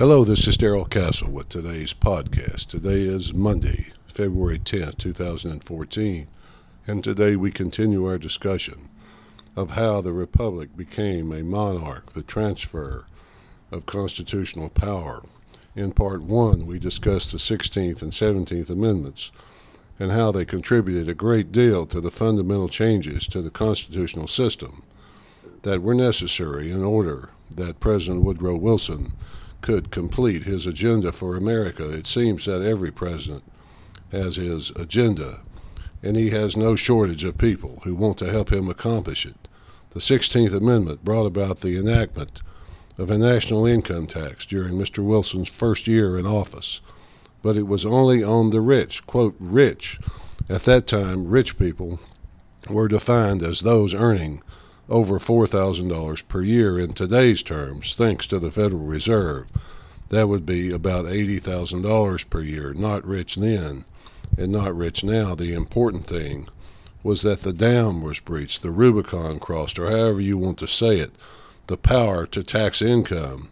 Hello, this is Darrell Castle with today's podcast. Today is Monday, February 10th, 2014, and today we continue our discussion of how the Republic became a monarch, the transfer of constitutional power. In part one, we discussed the 16th and 17th Amendments and how they contributed a great deal to the fundamental changes to the constitutional system that were necessary in order that President Woodrow Wilson could complete his agenda for America. It seems that every president has his agenda, and he has no shortage of people who want to help him accomplish it. The 16th Amendment brought about the enactment of a national income tax during Mr. Wilson's first year in office, but it was only on the rich, quote, rich. At that time, rich people were defined as those earning over $4,000 per year in today's terms, thanks to the Federal Reserve. That would be about $80,000 per year, not rich then and not rich now. The important thing was that the dam was breached, the Rubicon crossed, or however you want to say it. The power to tax income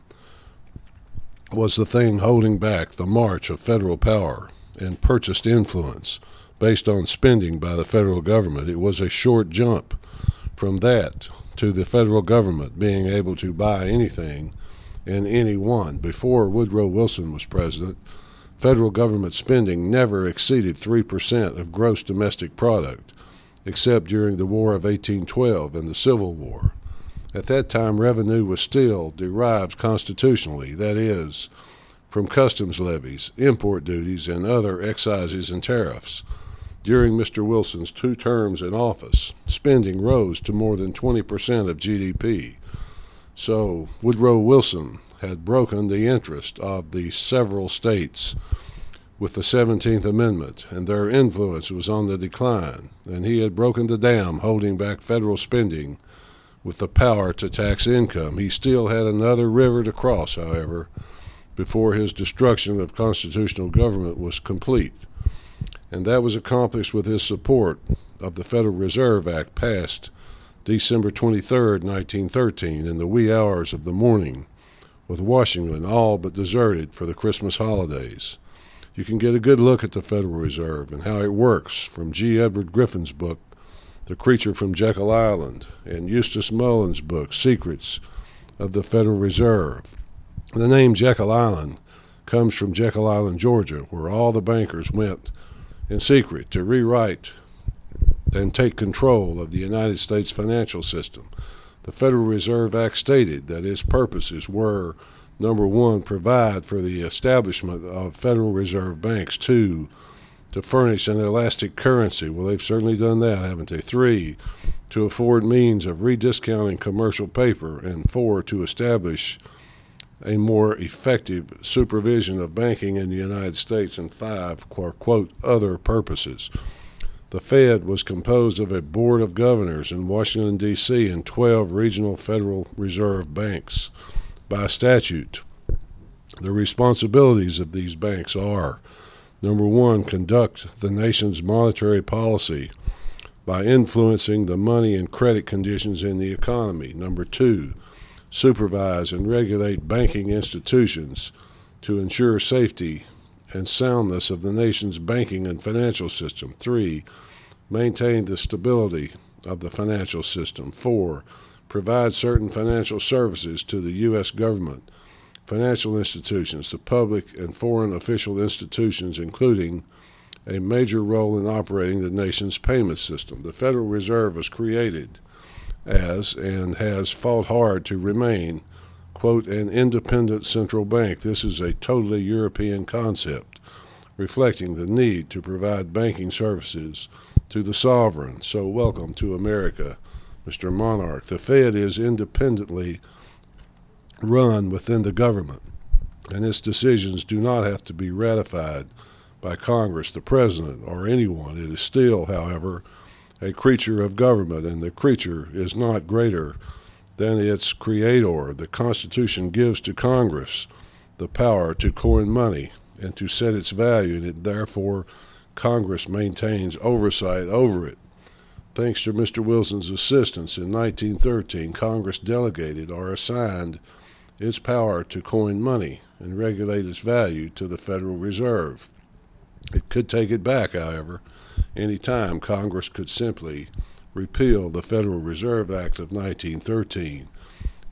was the thing holding back the march of federal power and purchased influence based on spending by the federal government. It was a short jump from that to the federal government being able to buy anything and anyone. Before Woodrow Wilson was president, federal government spending never exceeded 3% of gross domestic product, except during the War of 1812 and the Civil War. At that time, revenue was still derived constitutionally, that is, from customs levies, import duties, and other excises and tariffs. During Mr. Wilson's two terms in office, spending rose to more than 20% of GDP. So Woodrow Wilson had broken the interest of the several states with the 17th Amendment, and their influence was on the decline, and he had broken the dam holding back federal spending with the power to tax income. He still had another river to cross, however, before his destruction of constitutional government was complete and that was accomplished with his support of the Federal Reserve Act passed December 23, 1913, in the wee hours of the morning, with Washington all but deserted for the Christmas holidays. You can get a good look at the Federal Reserve and how it works from G. Edward Griffin's book, The Creature from Jekyll Island, and Eustace Mullins' book, Secrets of the Federal Reserve. The name Jekyll Island comes from Jekyll Island, Georgia, where all the bankers went in secret to rewrite and take control of the United States financial system. The Federal Reserve Act stated that its purposes were number one, provide for the establishment of Federal Reserve banks, two, to furnish an elastic currency. Well, they've certainly done that, haven't they? Three, to afford means of rediscounting commercial paper, and four, to establish a more effective supervision of banking in the United States, and five, quote, other purposes. The Fed was composed of a board of governors in Washington, D.C., and 12 regional Federal Reserve banks. By statute, the responsibilities of these banks are number one, conduct the nation's monetary policy by influencing the money and credit conditions in the economy. Number two, supervise and regulate banking institutions to ensure safety and soundness of the nation's banking and financial system. Three, maintain the stability of the financial system. Four, provide certain financial services to the U.S. government, financial institutions, the public and foreign official institutions, including a major role in operating the nation's payment system. The Federal Reserve was created as and has fought hard to remain, quote, an independent central bank. This is a totally European concept, reflecting the need to provide banking services to the sovereign. So, welcome to America, Mr. Monarch. The Fed is independently run within the government, and its decisions do not have to be ratified by Congress, the President, or anyone. It is still, however, a creature of government, and the creature is not greater than its creator. The Constitution gives to Congress the power to coin money and to set its value, and it, therefore Congress maintains oversight over it. Thanks to Mr. Wilson's assistance in 1913, Congress delegated or assigned its power to coin money and regulate its value to the Federal Reserve. It could take it back, however, any time Congress could simply repeal the Federal Reserve Act of 1913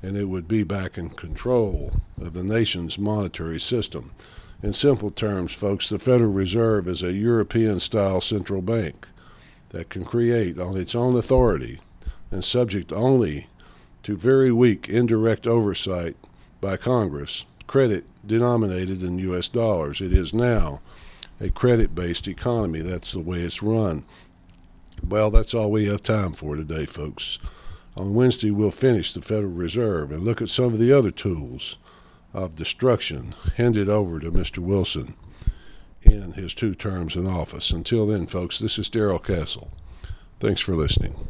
and it would be back in control of the nation's monetary system. In simple terms, folks, the Federal Reserve is a European style central bank that can create on its own authority and subject only to very weak indirect oversight by Congress credit denominated in U.S. dollars. It is now a credit based economy. That's the way it's run. Well, that's all we have time for today, folks. On Wednesday, we'll finish the Federal Reserve and look at some of the other tools of destruction handed over to Mr. Wilson in his two terms in office. Until then, folks, this is Darrell Castle. Thanks for listening.